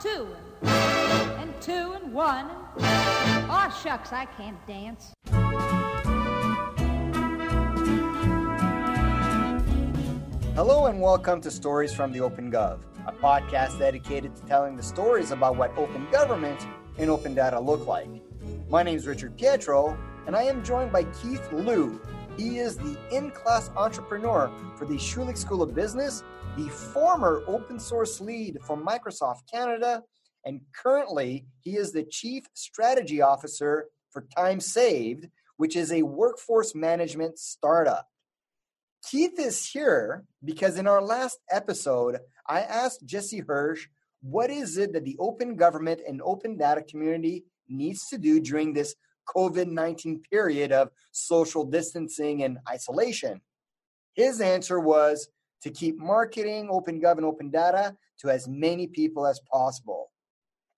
two and, two and one. Oh, shucks, I can't dance. Hello and welcome to Stories from the Open Gov, a podcast dedicated to telling the stories about what open government and open data look like. My name is Richard Pietro, and I am joined by Keith Loo. He is the in class entrepreneur for the Schulich School of Business, the former open source lead for Microsoft Canada, and currently he is the chief strategy officer for TimeSaved, which is a workforce management startup. Keith is here because in our last episode, I asked Jesse Hirsch what is it that the open government and open data community needs to do during this COVID 19 period of social distancing and isolation? His answer was to keep marketing open gov and open data to as many people as possible.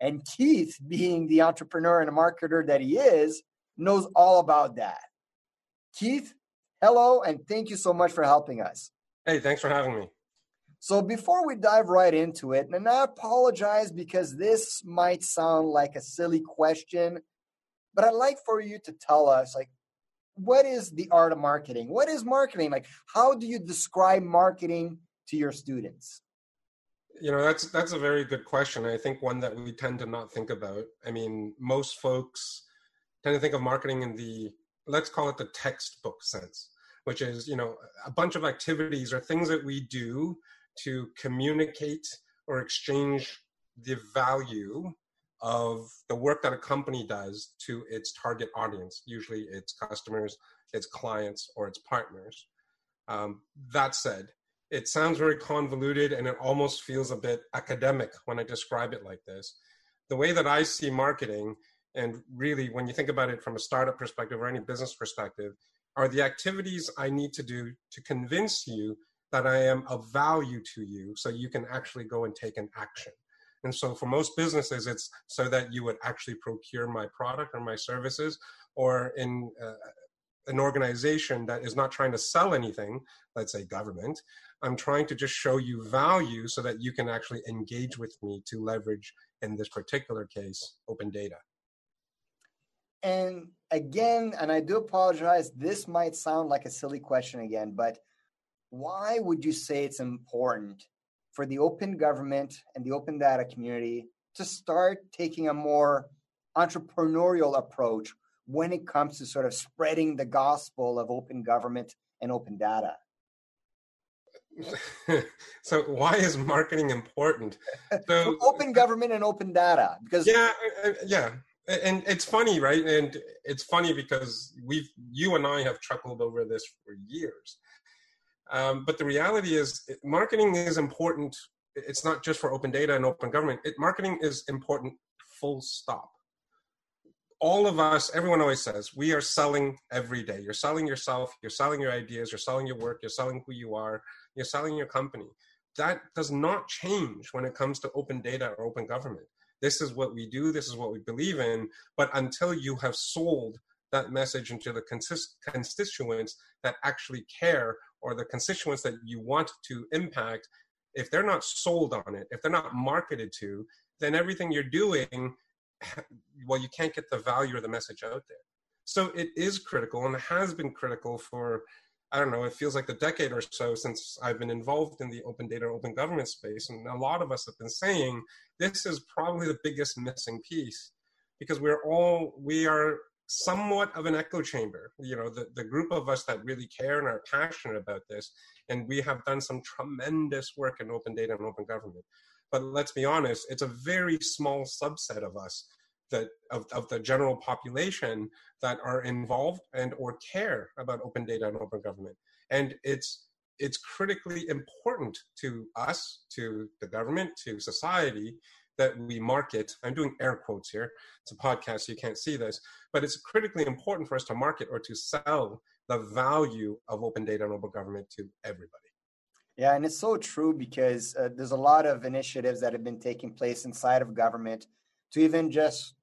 And Keith, being the entrepreneur and a marketer that he is, knows all about that. Keith, hello, and thank you so much for helping us. Hey, thanks for having me. So, before we dive right into it, and I apologize because this might sound like a silly question, but I'd like for you to tell us, like, what is the art of marketing? What is marketing? Like, how do you describe marketing to your students? You know, that's that's a very good question. I think one that we tend to not think about. I mean, most folks tend to think of marketing in the let's call it the textbook sense, which is, you know, a bunch of activities or things that we do to communicate or exchange the value of the work that a company does to its target audience, usually its customers, its clients, or its partners. Um, that said, it sounds very convoluted and it almost feels a bit academic when I describe it like this. The way that I see marketing and really when you think about it from a startup perspective or any business perspective are the activities i need to do to convince you that i am of value to you so you can actually go and take an action and so for most businesses it's so that you would actually procure my product or my services or in uh, an organization that is not trying to sell anything let's say government i'm trying to just show you value so that you can actually engage with me to leverage in this particular case open data. And again, and I do apologize, this might sound like a silly question again, but why would you say it's important for the open government and the open data community to start taking a more entrepreneurial approach when it comes to sort of spreading the gospel of open government and open data? so why is marketing important? So open government and open data because yeah uh, uh, yeah. And it's funny right? And it's funny because we've you and i have chuckled over this for years um, but the reality is marketing is important. It's not just for open data and open government. It, marketing is important full stop. All of us everyone always says we are selling every day. You're selling yourself you're selling your ideas you're selling your work you're selling who you are you're selling your company. That does not change when it comes to open data or open government. This is what we do, this is what we believe in. But until you have sold that message into the consist- constituents that actually care or the constituents that you want to impact, if they're not sold on it, if they're not marketed to, then everything you're doing, well, you can't get the value or the message out there. So it is critical and has been critical for I don't know, it feels like a decade or so since I've been involved in the open data, open government space. And a lot of us have been saying this is probably the biggest missing piece because we're all, we are somewhat of an echo chamber. You know, the, the group of us that really care and are passionate about this. And we have done some tremendous work in open data and open government. But let's be honest, it's a very small subset of us that of, of the general population that are involved and or care about open data and open government and it's it's critically important to us to the government to society that we market i'm doing air quotes here it's a podcast so you can't see this but it's critically important for us to market or to sell the value of open data and open government to everybody yeah and it's so true because uh, there's a lot of initiatives that have been taking place inside of government to even just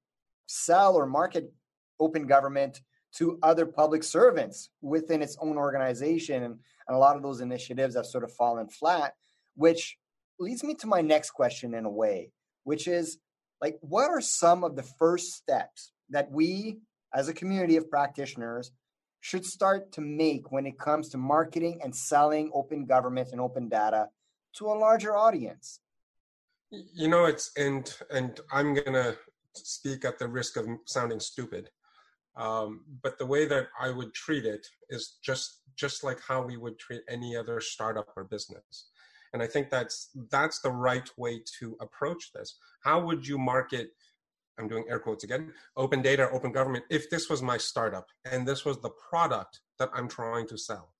sell or market open government to other public servants within its own organization. And, and a lot of those initiatives have sort of fallen flat, which leads me to my next question in a way. Which is like, what are some of the first steps that we as a community of practitioners should start to make when it comes to marketing and selling open government and open data to a larger audience? You know, it's and and I'm gonna speak at the risk of sounding stupid, um, but the way that I would treat it is just just like how we would treat any other startup or business. And I think that's that's the right way to approach this. How would you market? I'm doing air quotes again. Open data, open government. If this was my startup and this was the product that I'm trying to sell,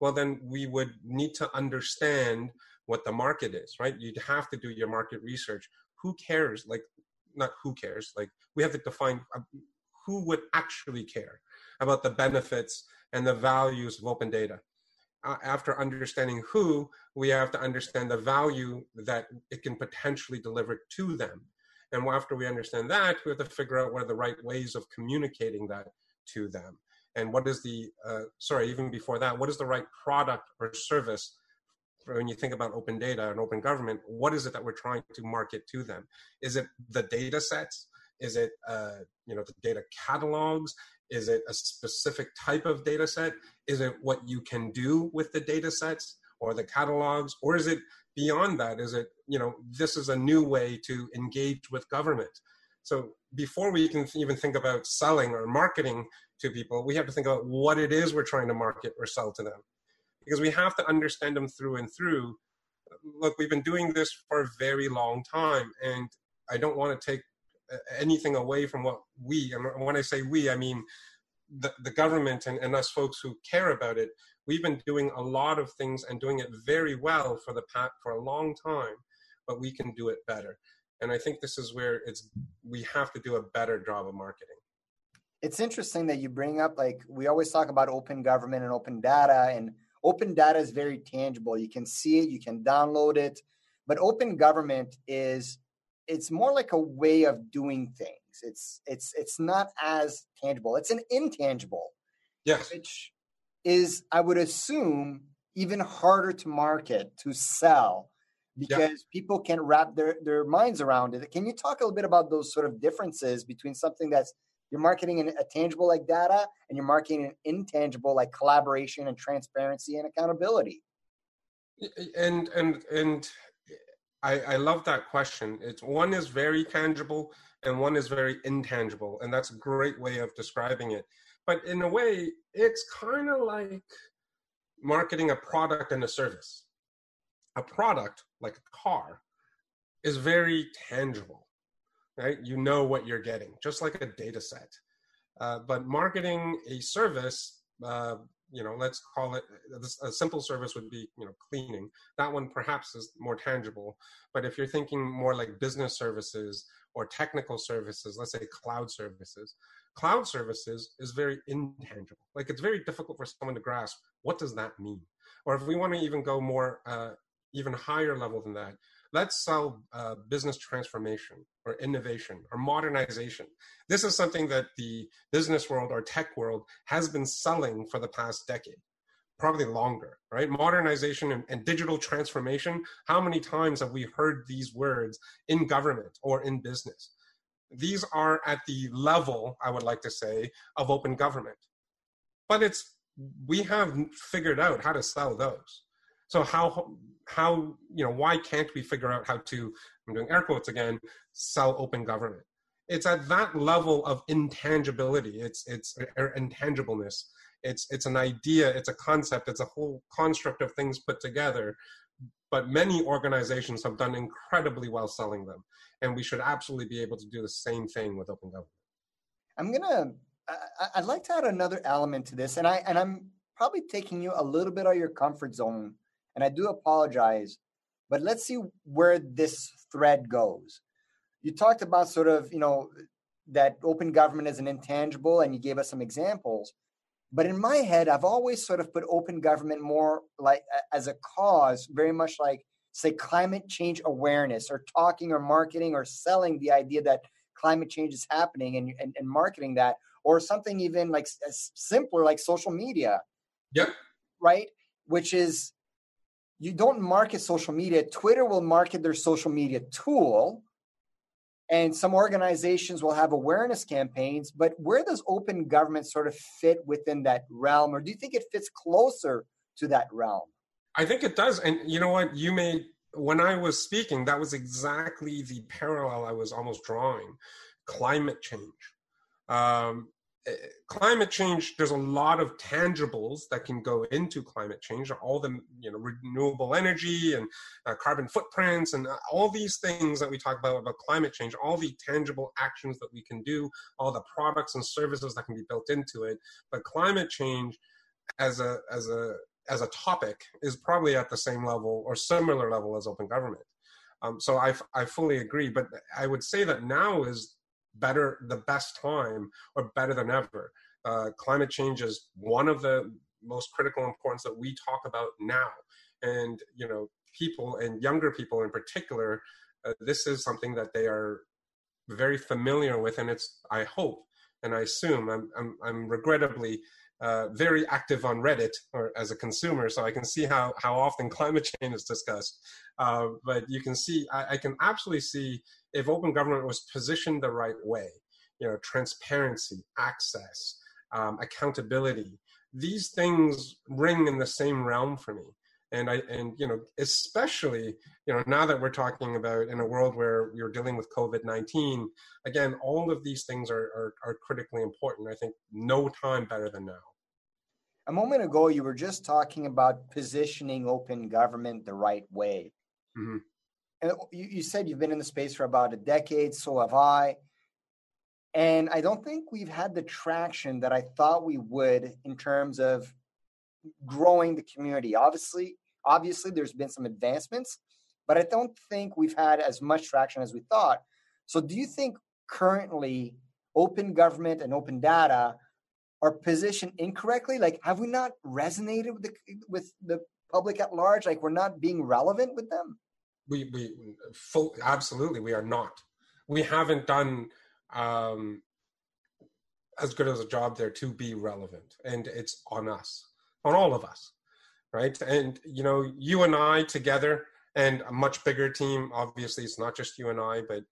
well, then we would need to understand what the market is, right? You'd have to do your market research. Who cares? Like, not who cares. Like, we have to define uh, who would actually care about the benefits and the values of open data uh, after understanding who, we have to understand the value that it can potentially deliver to them. And after we understand that, we have to figure out what are the right ways of communicating that to them. And what is the, uh, sorry, even before that, what is the right product or service when you think about open data and open government, what is it that we're trying to market to them? Is it the data sets? Is it uh, you know the data catalogs? Is it a specific type of data set? Is it what you can do with the data sets or the catalogs? Or is it beyond that? Is it, you know, this is a new way to engage with government? So before we can even think about selling or marketing to people, we have to think about what it is we're trying to market or sell to them. Because we have to understand them through and through. Look, we've been doing this for a very long time, and I don't want to take anything away from what we, and when I say we, I mean the, the government and, and us folks who care about it. We've been doing a lot of things and doing it very well for the pack for a long time, but we can do it better. And I think this is where it's we have to do a better job of marketing. It's interesting that you bring up like we always talk about open government and open data and open data is very tangible. You can see it, you can download it, but open government is it's more like a way of doing things. It's it's it's not as tangible. It's an intangible. Yes. Which is, I would assume, even harder to market, to sell, because people can wrap their, their minds around it. Can you talk a little bit about those sort of differences between something that's you're marketing in a tangible like data and you're marketing an intangible like collaboration and transparency and accountability? And and and I, I love that question. It's one is very tangible and one is very intangible, and that's a great way of describing it. But in a way, it's kind of like marketing a product and a service. A product, like a car, is very tangible, right? You know what you're getting, just like a data set. Uh, but marketing a service, uh, you know let's call it a simple service would be you know cleaning. That one perhaps is more tangible but if you're thinking more like business services or technical services let's say cloud services cloud services is very intangible. Like it's very difficult for someone to grasp what does that mean? Or if we want to even go more uh, even higher level than that let's sell uh, business transformation or innovation or modernization. This is something that the business world or tech world has been selling for the past decade, probably longer, right? Modernization and, and digital transformation. How many times have we heard these words in government or in business? These are at the level, I would like to say, of open government. But it's we have figured out how to sell those. So how how you know why can't we figure out how to i'm doing air quotes again sell open government? It's at that level of intangibility. It's it's intangibleness. It's it's an idea it's a concept it's a whole construct of things put together. But many organizations have done incredibly well selling them. And we should absolutely be able to do the same thing with open government. I'm gonna i'd like to add another element to this. And i and i'm probably taking you a little bit out of your comfort zone and I do apologize, but let's see where this thread goes. You talked about sort of, you know, that open government is an intangible, and you gave us some examples. But in my head, I've always sort of put open government more like as a cause, very much like, say, climate change awareness or talking or marketing or selling the idea that climate change is happening and, and, and marketing that, or something even like simpler like social media. Yep. Right? Which is you don't market social media. Twitter will market their social media tool, and some organizations will have awareness campaigns, but where does open government sort of fit within that realm, or do you think it fits closer to that realm? I think it does. And you know what? You made, when I was speaking, that was exactly the parallel I was almost drawing climate change. Um, climate change there's a lot of tangibles that can go into climate change all the you know renewable energy and uh, carbon footprints and uh, all these things that we talk about about climate change all the tangible actions that we can do all the products and services that can be built into it. But climate change as a as a as a topic is probably at the same level or similar level as open government. Um, so I, I fully agree but i would say that now is better the best time or better than ever. Uh, climate change is one of the most critical importance that we talk about now. And you know people and younger people in particular uh, this is something that they are very familiar with and it's i hope and i assume i'm i'm, I'm regrettably uh, very active on Reddit or as a consumer, so I can see how how often climate change is discussed. Uh, but you can see, I, I, can absolutely see if open government was positioned the right way, you know, transparency, access, um, accountability, these things ring in the same realm for me. And I and you know especially you know now that we're talking about in a world where you're dealing with COVID nineteen again all of these things are, are are critically important. I think no time better than now. A moment ago, you were just talking about positioning open government the right way. Mm-hmm. And you, you said you've been in the space for about a decade, so have I. And I don't think we've had the traction that I thought we would in terms of growing the community. Obviously, obviously there's been some advancements, but I don't think we've had as much traction as we thought. So do you think currently open government and open data are positioned incorrectly? Like have we not resonated with the with the public at large? Like we're not being relevant with them? we we full, absolutely we are not. We haven't done um, as good as a job there to be relevant, and it's on us, on all of us, right? And you know, you and I together, and a much bigger team. Obviously, it's not just you and I, but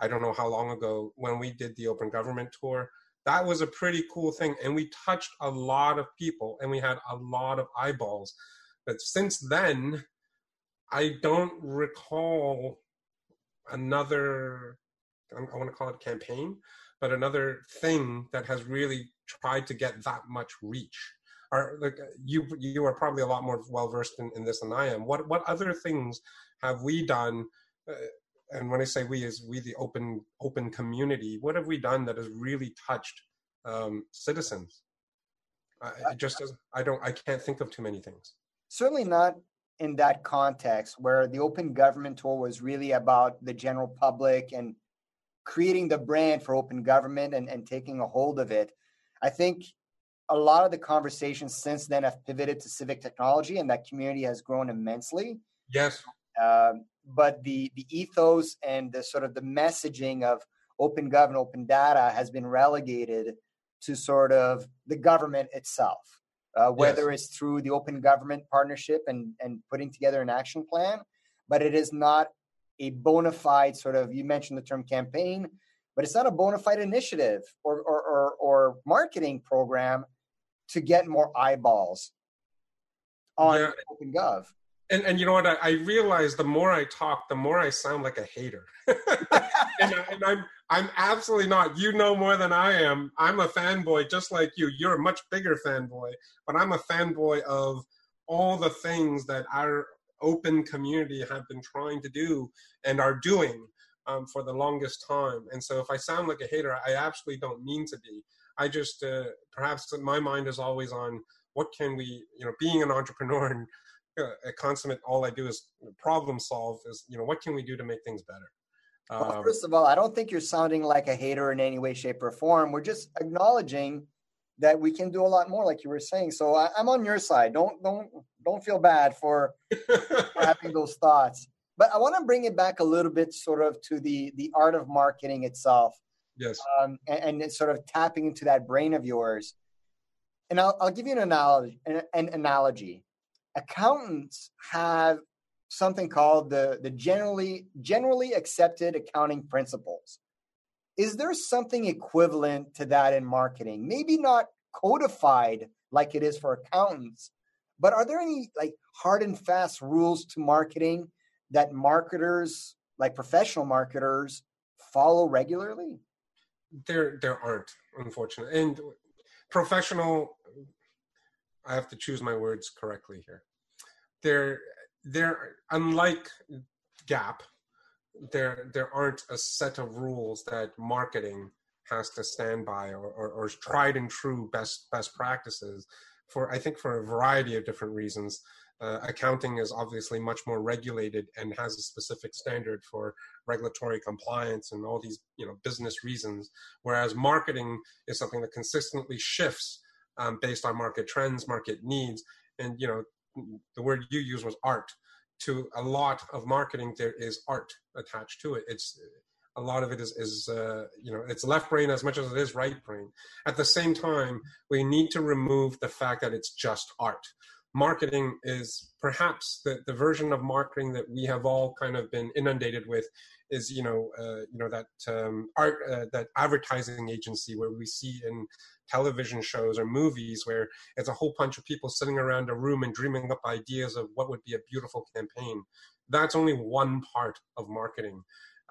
I don't know how long ago when we did the open government tour. That was a pretty cool thing, and we touched a lot of people, and we had a lot of eyeballs. But since then, I don't recall another, I want to call it campaign, but another thing that has really tried to get that much reach. Are like you you are probably a lot more well versed in, in this than I am. What what other things have we done? Uh, and when I say we, is we the open open community. What have we done that has really touched um, citizens? I, it just doesn't. I don't. I can't think of too many things. Certainly not in that context where the open government tour was really about the general public and creating the brand for open government and, and taking a hold of it i think a lot of the conversations since then have pivoted to civic technology and that community has grown immensely yes uh, but the the ethos and the sort of the messaging of open government open data has been relegated to sort of the government itself uh, whether yes. it's through the open government partnership and, and putting together an action plan, but it is not a bona fide sort of, you mentioned the term campaign, but it's not a bona fide initiative or, or, or, or marketing program to get more eyeballs on yeah. OpenGov. And, and you know what? I, I realize the more I talk, the more I sound like a hater. and, I, and I'm I'm absolutely not. You know more than I am. I'm a fanboy just like you. You're a much bigger fanboy, but I'm a fanboy of all the things that our open community have been trying to do and are doing um, for the longest time. And so if I sound like a hater, I absolutely don't mean to be. I just, uh, perhaps my mind is always on what can we, you know, being an entrepreneur and uh, a consummate, all I do is problem solve is, you know, what can we do to make things better? Well, um, first of all, I don't think you're sounding like a hater in any way, shape, or form. We're just acknowledging that we can do a lot more, like you were saying. So I, am on your side. Don't don't don't feel bad for, for having those thoughts. But I want to bring it back a little bit, sort of, to the the art of marketing itself. Yes. Um, and, and sort of tapping into that brain of yours. And I'll, I'll give you an analogy. An, an analogy. Accountants have something called the, the generally generally accepted accounting principles. Is there something equivalent to that in marketing? Maybe not codified like it is for accountants, but are there any like hard and fast rules to marketing that marketers, like professional marketers, follow regularly? There, there aren't, unfortunately. And professional, I have to choose my words correctly here. There, there, unlike GAAP, there, there aren't a set of rules that marketing has to stand by or, or, or tried and true best best practices for I think for a variety of different reasons. Uh, accounting is obviously much more regulated and has a specific standard for regulatory compliance and all these you know business reasons whereas marketing is something that consistently shifts um, based on market trends market needs. And you know the word you use was art. To a lot of marketing there is art attached to it. It's a lot of it is, is uh, you know it's left brain as much as it is right brain. At the same time we need to remove the fact that it's just art. Marketing is perhaps the, the version of marketing that we have all kind of been inundated with is you know uh, you know that um, art uh, that advertising agency where we see in television shows or movies where it's a whole bunch of people sitting around a room and dreaming up ideas of what would be a beautiful campaign that's only one part of marketing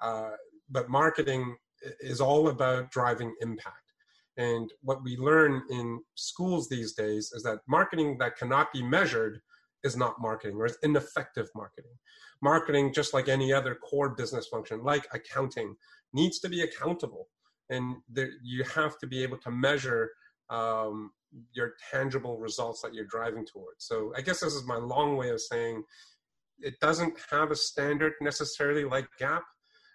uh, but marketing is all about driving impact. And what we learn in schools these days is that marketing that cannot be measured is not marketing or is ineffective marketing. Marketing, just like any other core business function, like accounting, needs to be accountable. And there, you have to be able to measure um, your tangible results that you're driving towards. So I guess this is my long way of saying it doesn't have a standard necessarily like GAAP,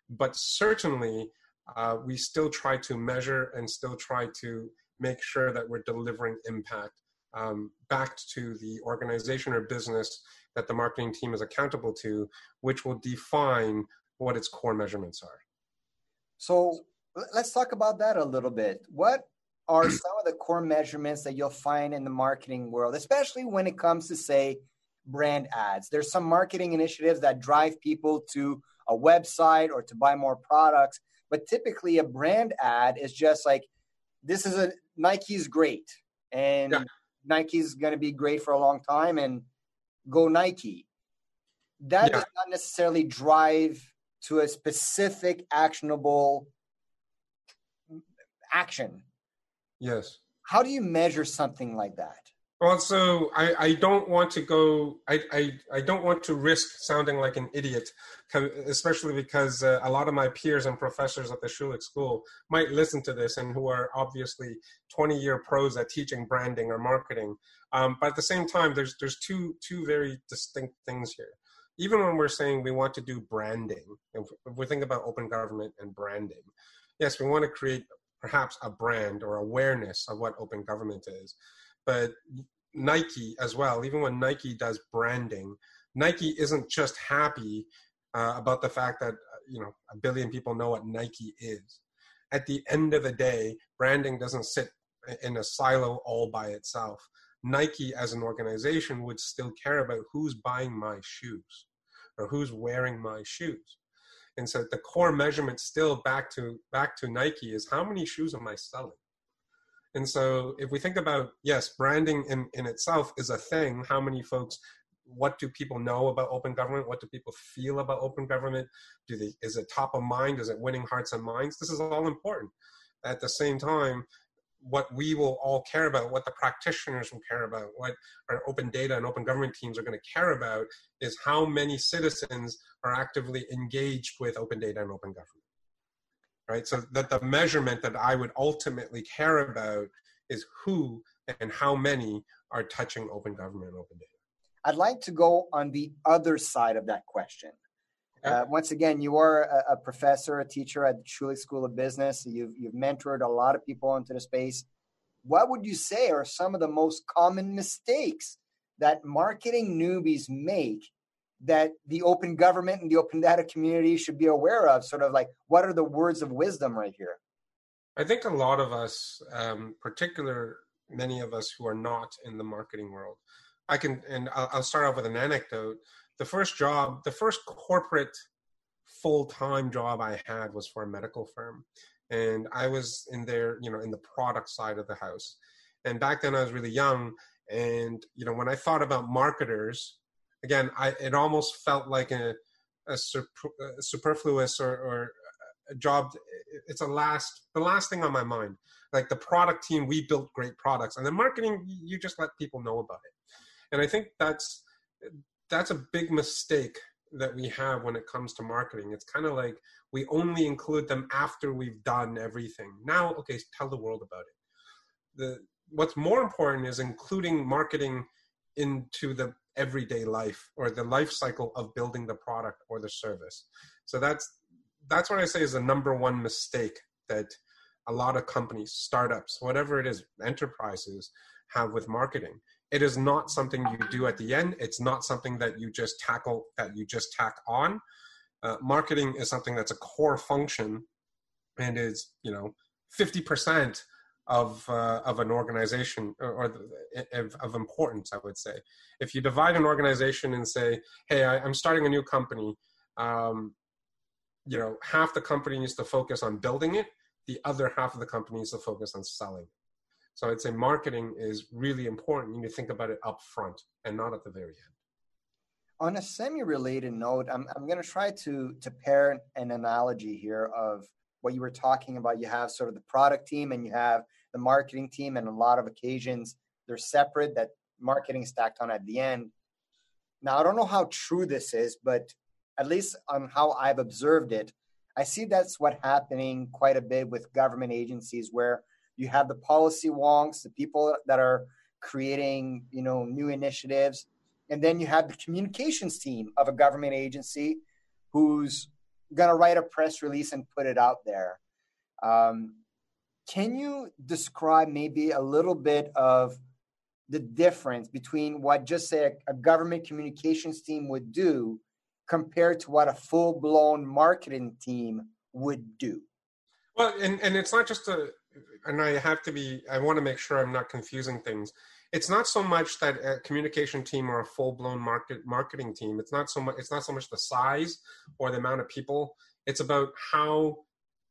but certainly uh, we still try to measure and still try to make sure that we're delivering impact um, back to the organization or business that the marketing team is accountable to, which will define what its core measurements are. So let's talk about that a little bit. What are some of the core measurements that you'll find in the marketing world, especially when it comes to, say, brand ads? There's some marketing initiatives that drive people to a website or to buy more products. But typically, a brand ad is just like, this is a Nike's great, and yeah. Nike's going to be great for a long time, and go Nike. That yeah. does not necessarily drive to a specific actionable action. Yes. How do you measure something like that? Well, so I, I don't want to go, I, I, I don't want to risk sounding like an idiot, especially because uh, a lot of my peers and professors at the Schulich School might listen to this and who are obviously 20 year pros at teaching branding or marketing. Um, but at the same time, there's, there's two, two very distinct things here. Even when we're saying we want to do branding, if we think about open government and branding, yes, we want to create perhaps a brand or awareness of what open government is but Nike as well, even when Nike does branding, Nike isn't just happy uh, about the fact that uh, you know a billion people know what Nike is. At the end of the day, branding doesn't sit in a silo all by itself. Nike as an organization would still care about who's buying my shoes or who's wearing my shoes. And so the core measurement still back to back to Nike is how many shoes am I selling? And so if we think about, yes, branding in, in itself is a thing, how many folks, what do people know about open government? What do people feel about open government? Do they, is it top of mind? Is it winning hearts and minds? This is all important. At the same time, what we will all care about, what the practitioners will care about, what our open data and open government teams are going to care about is how many citizens are actively engaged with open data and open government right? So that the measurement that I would ultimately care about is who and how many are touching open government and open data. I'd like to go on the other side of that question. Uh, once again, you are a, a, professor, a teacher at the Schulich School of Business. You've, you've mentored a lot of people into the space. What would you say are some of the most common mistakes that marketing newbies make that the open government and the open data community should be aware of? Sort of like, what are the words of wisdom right here? I think a lot of us, um, particular many of us who are not in the marketing world, I can, and I'll, I'll start off with an anecdote. The first job, the first corporate full time job I had was for a medical firm, and I was in there, you know, in the product side of the house. And back then, I was really young, and you know, when I thought about marketers, again, I it almost felt like a a, super, a uh, superfluous or, or a job. It's a last the last thing on my mind. Like the product team, we built great products, and the marketing, you just let people know about it. And I think that's that's a big mistake that we have when it comes to marketing. It's kind of like we only include them after we've done everything. Now, okay, tell the world about it. The what's more important is including marketing into the everyday life or the life cycle of building the product or the service. So that's that's what I say is the number one mistake that a lot of companies, startups, whatever it is, enterprises have with marketing. It is not something you do at the end. It's not something that you just tackle that you just tack on. Uh, marketing is something that's a core function and is you know 50% of uh, of an organization or, or the, of, of, importance i would say if you divide an organization and say hey I, am starting a new company um, you know half the company needs to focus on building it the other half of the company needs to focus on selling so i'd say marketing is really important. You need to think about it up front and not at the very end. On a semi-related note i'm, I'm going to try to to pair an analogy here of what you were talking about. You have sort of the product team and you have the marketing team and a lot of occasions they're separate that marketing stacked on at the end. Now i don't know how true this is but at least on how i've observed it i see that's what happening quite a bit with government agencies where you have the policy wonks the people that are creating you know new initiatives. And then you have the communications team of a government agency who's going to write a press release and put it out there. Um, can you describe maybe a little bit of the difference between what just say a, a government communications team would do compared to what a full-blown marketing team would do? Well and, and it's not just a and i have to be i want to make sure i'm not confusing things it's not so much that a communication team or a full-blown market marketing team it's not so much it's not so much the size or the amount of people it's about how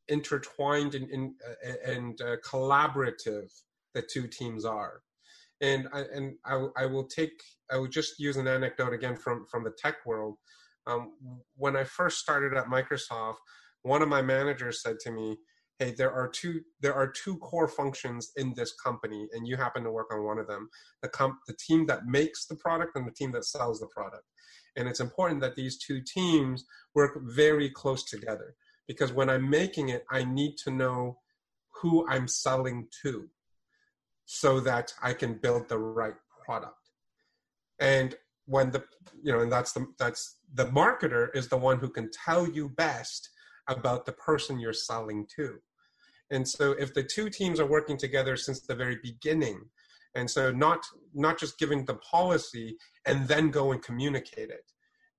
intertwined and, and, uh, and uh, collaborative the two teams are. And I, and I, I will take I will just use an anecdote again from from the tech world. Um, when I first started at Microsoft, one of my managers said to me, "Hey, there are two there are two core functions in this company, and you happen to work on one of them. The comp, the team that makes the product and the team that sells the product. And it's important that these two teams work very close together because when I'm making it, I need to know who I'm selling to so that I can build the right product. And when the you know, and that's the that's the marketer is the one who can tell you best about the person you're selling to. And so if the two teams are working together since the very beginning, and so not not just giving the policy and then go and communicate it.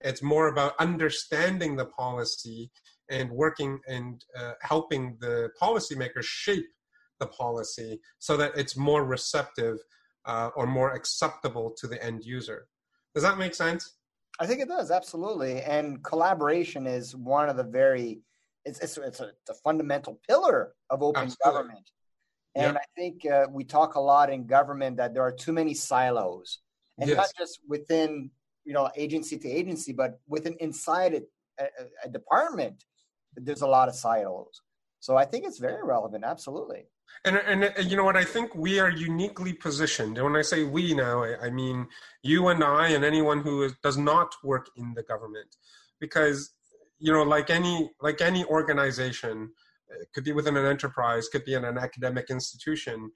It's more about understanding the policy and working and uh, helping the policymakers shape the policy so that it's more receptive uh, or more acceptable to the end user. Does that make sense? I think it does absolutely, and collaboration is one of the very it's it's, it's, a, it's a, fundamental pillar of open absolutely. government. And. I think uh, we talk a lot in government that there are too many silos, and yes. not just within you know agency to agency, but within inside a, a, a department there's a lot of silos. So I think it's very relevant. Absolutely. And, and, and you know what? I think we are uniquely positioned. And when I say we now, I, I mean you and I and anyone who is, does not work in the government, because you know, like any like any organization, it could be within an enterprise, could be in an academic institution.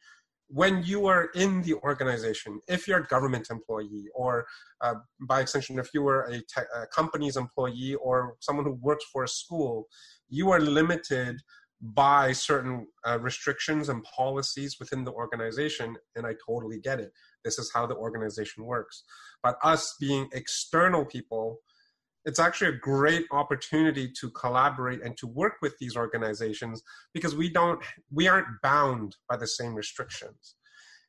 When you are in the organization, if you're a government employee, or uh, by extension, if you were a, te- a company's employee or someone who works for a school, you are limited by certain uh, restrictions and policies within the organization and i totally get it this is how the organization works but us being external people it's actually a great opportunity to collaborate and to work with these organizations because we don't we aren't bound by the same restrictions.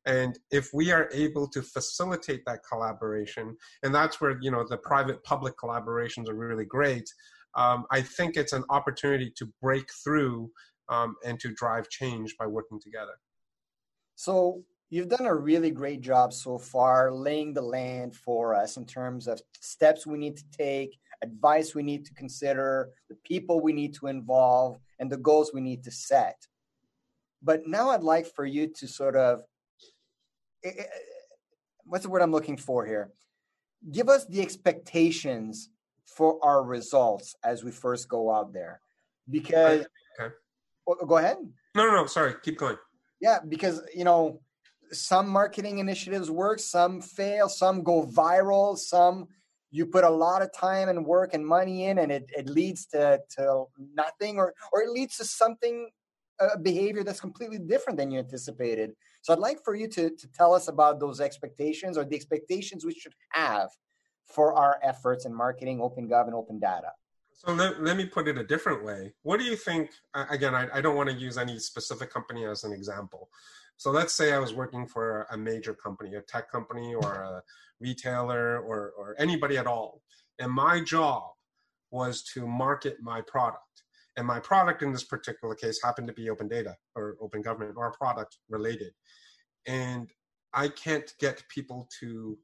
And if we are able to facilitate that collaboration and that's where you know the private public collaborations are really great um, i think it's an opportunity to break through um, and to drive change by working together. So you've done a really great job so far laying the land for us in terms of steps we need to take advice we need to consider the people we need to involve and the goals we need to set but now i'd like for you to sort of eh, eh, eh, what's the word I'm looking for here? Give us the expectations for our results as we first go out there, because. Okay. Oh, go ahead. No, no, no. Sorry. Keep going. Yeah, because you know, some marketing initiatives work, some fail, some go viral, some you put a lot of time and work and money in, and it, it leads to to nothing, or or it leads to something a behavior that's completely different than you anticipated. So I'd like for you to, to tell us about those expectations or the expectations we should have for our efforts in marketing OpenGov and open data. So let, let me put it a different way. What do you think? Again, I, I don't want to use any specific company as an example. So let's say I was working for a major company, a tech company or a retailer or, or anybody at all. And my job was to market my product. And my product in this particular case happened to be open data or open government or a product related. And I can't get people to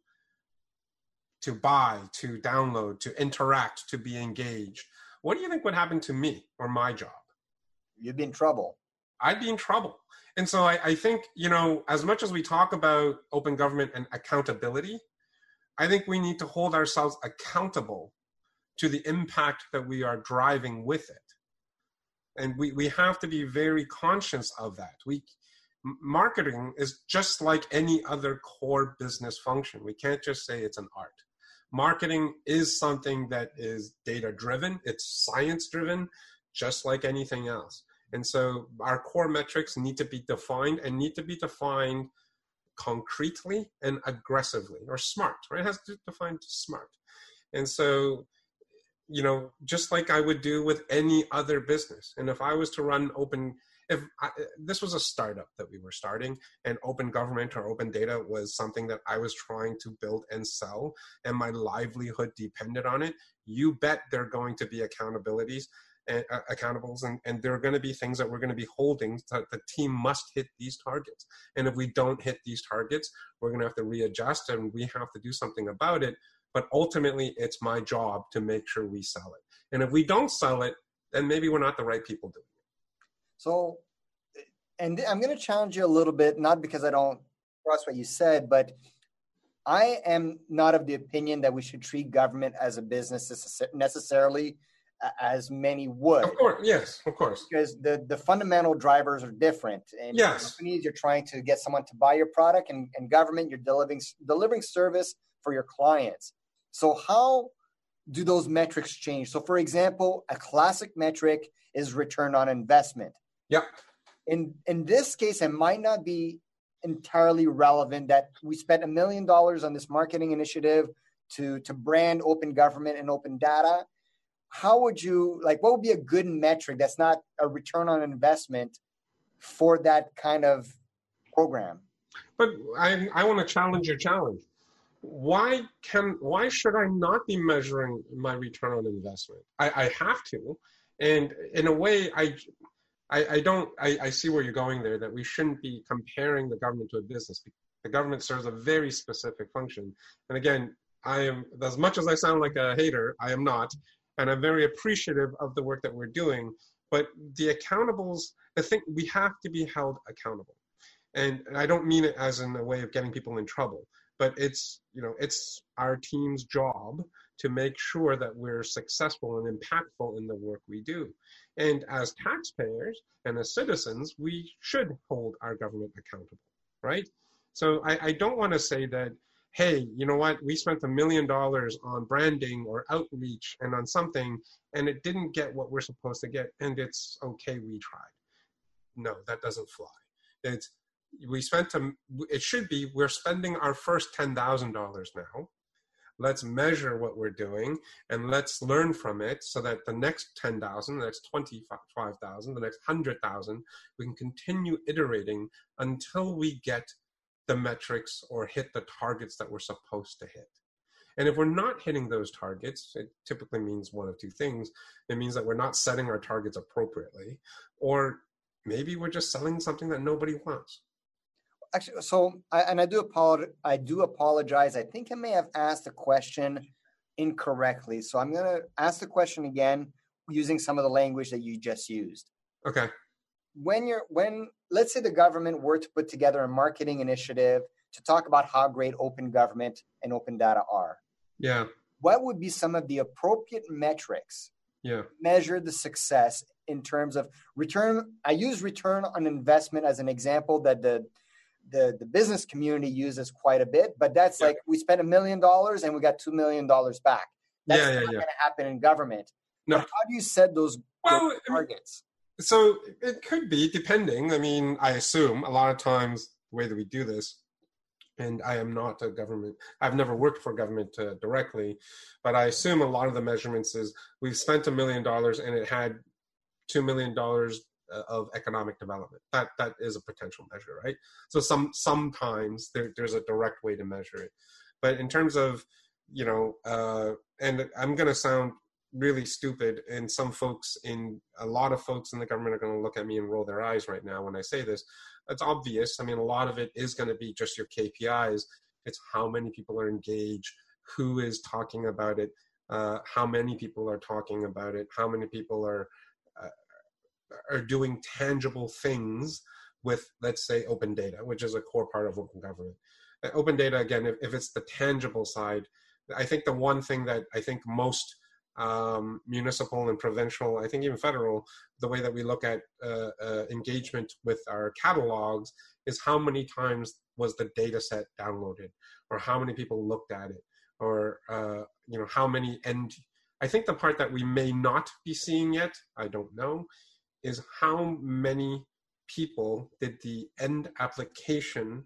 to buy, to download, to interact, to be engaged. What do you think would happen to me or my job? You'd be in trouble. I'd be in trouble. And so I, I think, you know, as much as we talk about open government and accountability, I think we need to hold ourselves accountable to the impact that we are driving with it. And we, we have to be very conscious of that. We marketing is just like any other core business function. We can't just say it's an art. Marketing is something that is data driven it's science driven just like anything else and so our core metrics need to be defined and need to be defined concretely and aggressively or smart right it has to be defined smart and so you know, just like I would do with any other business. And if I was to run open, if I, this was a startup that we were starting and open government or open data was something that I was trying to build and sell and my livelihood depended on it, you bet there are going to be accountabilities and uh, accountables and, and there are going to be things that we're going to be holding that the team must hit these targets. And if we don't hit these targets we're going to have to readjust and we have to do something about it. But ultimately it's my job to make sure we sell it. And if we don't sell it then maybe we're not the right people doing it. So and i'm going to challenge you a little bit not because i don't trust what you said but i am not of the opinion that we should treat government as a business necessarily as many would. Of course, yes, of course. Because the, the fundamental drivers are different. And yes. companies, you're trying to get someone to buy your product, and, and government, you're delivering delivering service for your clients. So, how do those metrics change? So, for example, a classic metric is return on investment. Yeah. In in this case, it might not be entirely relevant that we spent a million dollars on this marketing initiative to to brand open government and open data. How would you like? What would be a good metric that's not a return on investment for that kind of program? But I I want to challenge your challenge why can why should I not be measuring my return on investment? I, I have to, and in a way, I I, I don't I, I see where you're going there. That we shouldn't be comparing the government to a business. The government serves a very specific function, and again, I am as much as I sound like a hater, I am not, and I'm very appreciative of the work that we're doing. But the accountables, I think we have to be held accountable, and I don't mean it as in a way of getting people in trouble but it's you know it's our team's job to make sure that we're successful and impactful in the work we do and as taxpayers and as citizens we should hold our government accountable right so i, I don't want to say that hey you know what? We spent a million dollars on branding or outreach and on something and it didn't get what we're supposed to get and it's okay we tried. No that doesn't fly. It's we spent a, it should be we're spending our first $10,000 now. Let's measure what we're doing and let's learn from it so that the next 10,000, the next 25,000, the next 100,000, we can continue iterating until we get the metrics or hit the targets that we're supposed to hit. And if we're not hitting those targets, it typically means one of two things. It means that we're not setting our targets appropriately, or maybe we're just selling something that nobody wants. Actually, so I, and I do apologize. I do apologize. I think I may have asked the question incorrectly. So I'm going to ask the question again using some of the language that you just used. Okay. When you're when let's say the government were to put together a marketing initiative to talk about how great open government and open data are. Yeah. What would be some of the appropriate metrics? Yeah. Measure the success in terms of return. I use return on investment as an example that the the, the business community uses quite a bit, but that's yeah. like we spent a million dollars and we got two million dollars back. That's yeah, yeah, not yeah. going to happen in government. No. But how do you set those well, targets? So it could be depending. I mean, I assume a lot of times the way that we do this, and I am not a government. I've never worked for government uh, directly, but I assume a lot of the measurements is we've spent a million dollars and it had two million dollars uh, of economic development. That that is a potential measure, right? So some sometimes there, there's a direct way to measure it, but in terms of you know, uh, and I'm going to sound really stupid, and some folks in a lot of folks in the government are going to look at me and roll their eyes right now when I say this. It's obvious. I mean, a lot of it is going to be just your KPIs. It's how many people are engaged, who is talking about it, uh, how many people are talking about it, how many people are are doing tangible things with, let's say, open data, which is a core part of open government. Uh, open data, again, if, if it's the tangible side, I think the one thing that I think most um, municipal and provincial, I think even federal, the way that we look at uh, uh, engagement with our catalogs is how many times was the data set downloaded, or how many people looked at it, or uh, you know how many end. I think the part that we may not be seeing yet, I don't know, is how many people did the end application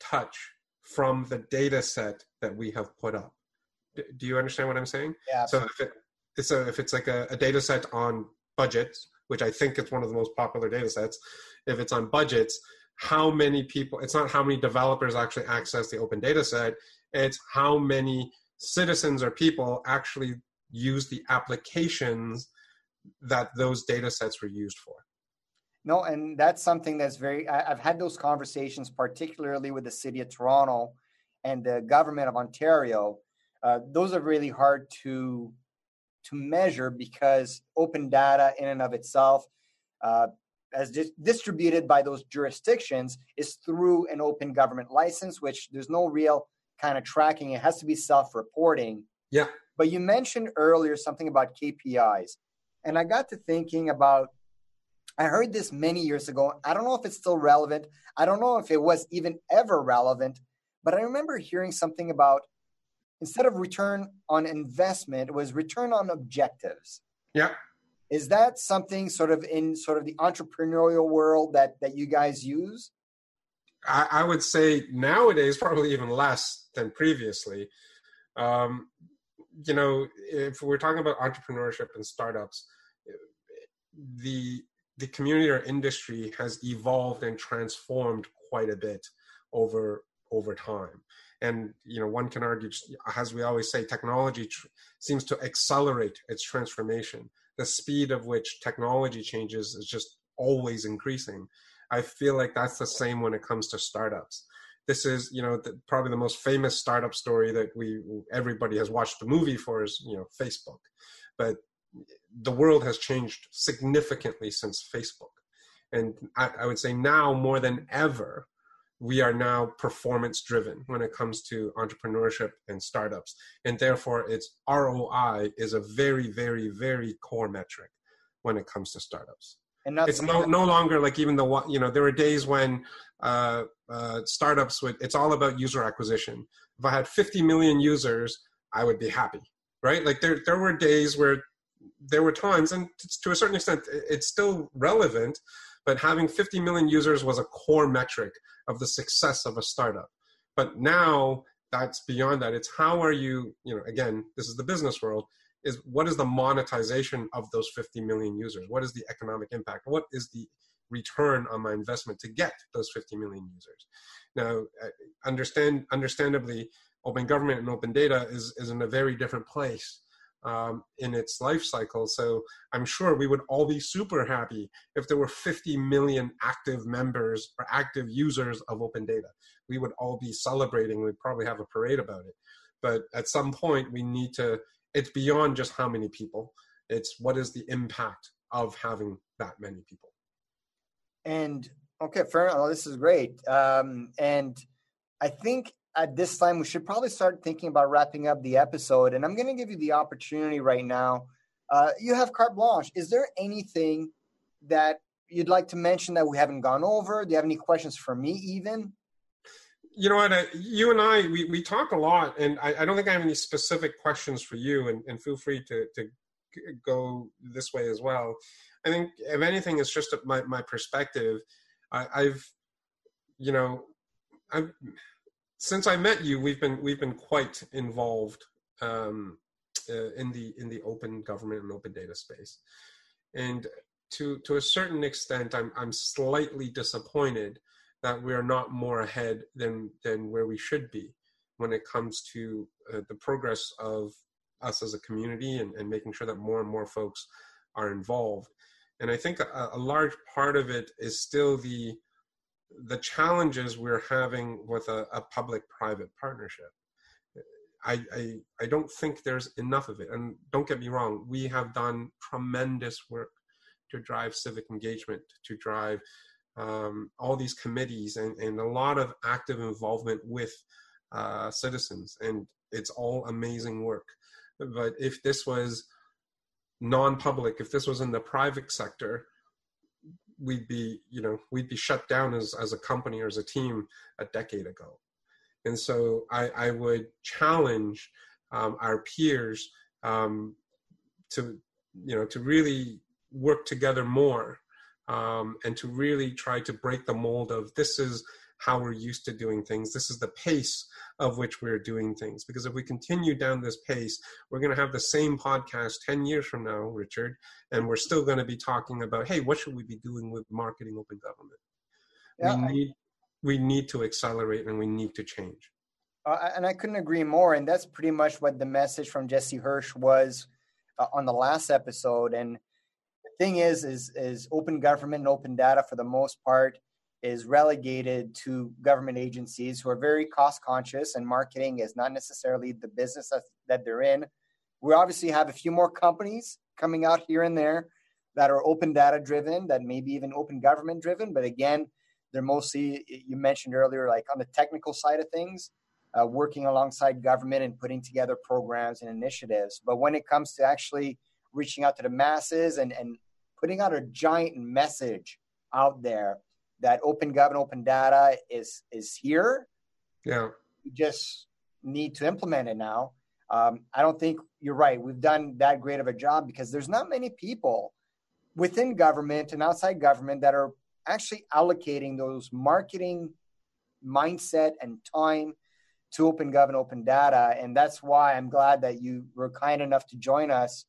touch from the data set that we have put up. Do you understand what I'm saying? Yeah. So if it, it's a, if it's like a, a data set on budgets, which I think is one of the most popular data sets, if it's on budgets, how many people, it's not how many developers actually access the open data set, it's how many citizens or people actually use the applications that those data sets were used for. No, and that's something that's very, I, have had those conversations, particularly with the city of Toronto and the government of Ontario. Uh, those are really hard to to measure because open data in and of itself uh, as di- distributed by those jurisdictions is through an open government license which there's no real kind of tracking it has to be self-reporting yeah but you mentioned earlier something about kpis and I got to thinking about, I heard this many years ago. I don't know if it's still relevant. I don't know if it was even ever relevant, but I remember hearing something about instead of return on investment, it was return on objectives. Yeah. Is that something sort of in sort of the entrepreneurial world that that you guys use? I, I would say nowadays probably even less than previously. Um, you know, if we're talking about entrepreneurship and startups, the the community or industry has evolved and transformed quite a bit over over time. And you know, one can argue, as we always say, technology tr- seems to accelerate its transformation. The speed of which technology changes is just always increasing. I feel like that's the same when it comes to startups this is you know the, probably the most famous startup story that we everybody has watched the movie for is you know facebook but the world has changed significantly since facebook and I, I would say now more than ever we are now performance driven when it comes to entrepreneurship and startups. And therefore its roi is a very very very core metric when it comes to startups. And it's no, no longer like even the you know there were days when uh, uh, startups would it's all about user acquisition. If i had 50 million users i would be happy right? Like there there were days where there were times and to a certain extent it's still relevant but having 50 million users was a core metric of the success of a startup. But now that's beyond that. It's how are you you know again this is the business world is what is the monetization of those 50 million users? What is the economic impact? What is the return on my investment to get those 50 million users. Now, uh, understand understandably, open government and open data is is in a very different place um, in its life cycle. So I'm sure we would all be super happy if there were 50 million active members or active users of open data. We would all be celebrating. We'd probably have a parade about it. But at some point, we need to, it's beyond just how many people, it's what is the impact of having that many people. And okay, fair enough. this is great. Um, and I think at this time we should probably start thinking about wrapping up the episode. And I'm going to give you the opportunity right now. Uh, you have carte blanche. Is there anything that you'd like to mention that we haven't gone over? Do you have any questions for me, even? You know what? Uh, you and I, we, we talk a lot, and I, I, don't think I have any specific questions for you, and, and feel free to, to go this way as well. I think, if anything, it's just my, my perspective. I, I've, you know, I've, since I met you, we've been we've been quite involved um, uh, in the in the open government and open data space, and to to a certain extent, I'm I'm slightly disappointed that we are not more ahead than than where we should be when it comes to uh, the progress of us as a community and, and making sure that more and more folks are involved. And I think a, a large part of it is still the the challenges we're having with a, a public-private partnership. I, I, I don't think there's enough of it. And don't get me wrong, we have done tremendous work to drive civic engagement, to drive um, all these committees, and, and a lot of active involvement with uh, citizens. And it's all amazing work. But if this was non-public, if this was in the private sector, we'd be you know we'd be shut down as as a company or as a team a decade ago. And so i i would challenge um, our peers um, to you know to really work together more um, and to really try to break the mold of this is how we're used to doing things. This is the pace of which we're doing things. Because if we continue down this pace, we're going to have the same podcast 10 years from now, Richard, and we're still going to be talking about, hey, what should we be doing with marketing open government? Yeah, we, need, we need to accelerate and we need to change. Uh, and I couldn't agree more. And that's pretty much what the message from Jesse Hirsch was uh, on the last episode. And the thing is, is, is open government and open data for the most part – is relegated to government agencies who are very cost conscious and marketing is not necessarily the business that, that they're in. We obviously have a few more companies coming out here and there that are open data driven, that maybe even open government driven. But again, they're mostly, you mentioned earlier, like on the technical side of things, uh, working alongside government and putting together programs and initiatives. But when it comes to actually reaching out to the masses and, and putting out a giant message out there, that open gov and open data is is here. Yeah. We just need to implement it now. Um, I don't think you're right. We've done that great of a job because there's not many people within government and outside government that are actually allocating those marketing mindset and time to open gov and open data and that's why i'm glad that you were kind enough to join us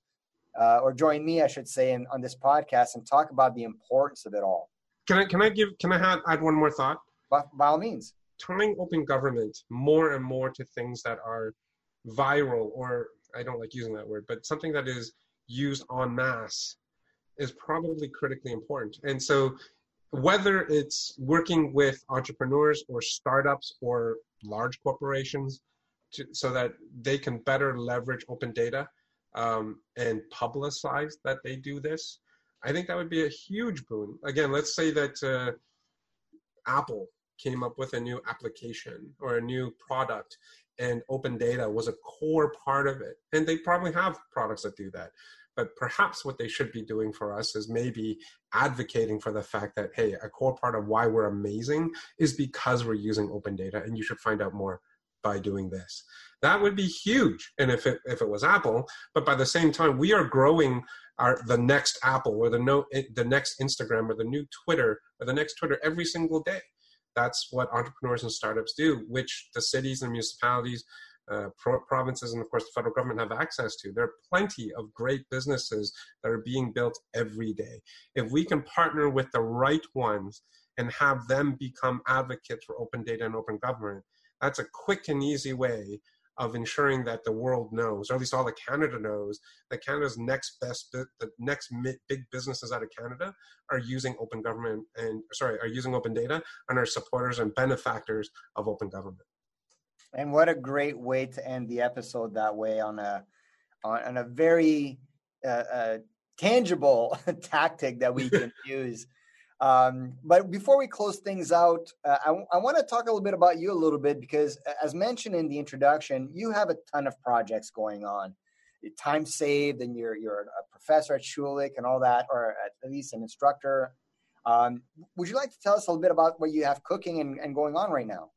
uh, or join me i should say in, on this podcast and talk about the importance of it all can I can I give can I add, add one more thought? By, by all means. Tying open government more and more to things that are viral, or I don't like using that word, but something that is used en masse is probably critically important. And so, whether it's working with entrepreneurs or startups or large corporations, to, so that they can better leverage open data um, and publicize that they do this, I think that would be a huge boon. Again, let's say that uh, Apple came up with a new application or a new product and open data was a core part of it. And they probably have products that do that. But perhaps what they should be doing for us is maybe advocating for the fact that, hey, a core part of why we're amazing is because we're using open data and you should find out more by doing this. That would be huge. And if it, if it was Apple, but by the same time, we are growing are the next Apple or the no the next Instagram or the new Twitter or the next Twitter every single day. That's what entrepreneurs and startups do, which the cities and municipalities uh, pro- provinces and of course the federal government have access to. There are plenty of great businesses that are being built every day. If we can partner with the right ones and have them become advocates for open data and open government, that's a quick and easy way of ensuring that the world knows, or at least all of Canada knows, that Canada's next best, the next big businesses out of Canada are using open government and sorry, are using open data and are supporters and benefactors of open government. And what a great way to end the episode that way on a on, on a very uh, uh, tangible tactic that we can use. Um, but before we close things out, uh, I, I want to talk a little bit about you a little bit because, as mentioned in the introduction, you have a ton of projects going on. TimeSaved, and you're you're a professor at Schulich and all that, or at least an instructor. Um, would you like to tell us a little bit about what you have cooking and, and going on right now?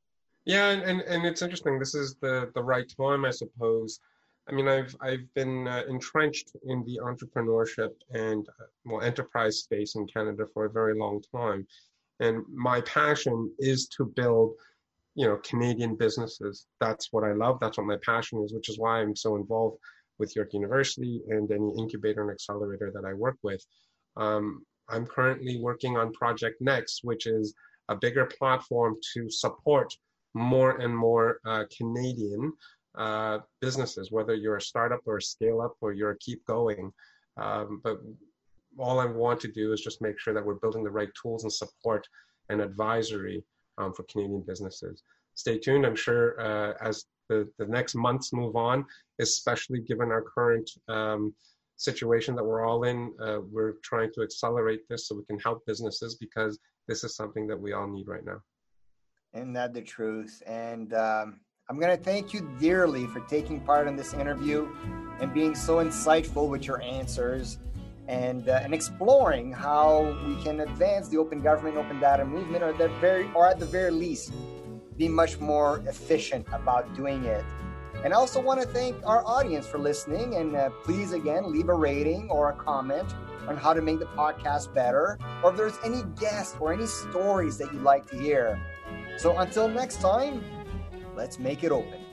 Yeah, and, and it's interesting. This is the the right time, I suppose. I mean, I've I've been uh, entrenched in the entrepreneurship and uh, well enterprise space in Canada for a very long time, and my passion is to build, you know, Canadian businesses. That's what I love. That's what my passion is, which is why I'm so involved with York University and any incubator and accelerator that I work with. Um, I'm currently working on Project Next, which is a bigger platform to support more and more uh, Canadian uh, businesses, whether you're a startup or a scale up or you're a keep going. Um, but all I want to do is just make sure that we're building the right tools and support and advisory um, for Canadian businesses. Stay tuned. I'm sure uh, as the, the next months move on, especially given our current um, situation that we're all in, uh, we're trying to accelerate this so we can help businesses because this is something that we all need right now. Isn't that the truth? And um, I'm going to thank you dearly for taking part in this interview and being so insightful with your answers and uh, and exploring how we can advance the open government, open data movement, or the very or at the very least, be much more efficient about doing it. And I also want to thank our audience for listening. And uh, please again leave a rating or a comment on how to make the podcast better, or if there's any guests or any stories that you'd like to hear. So until next time, let's make it open.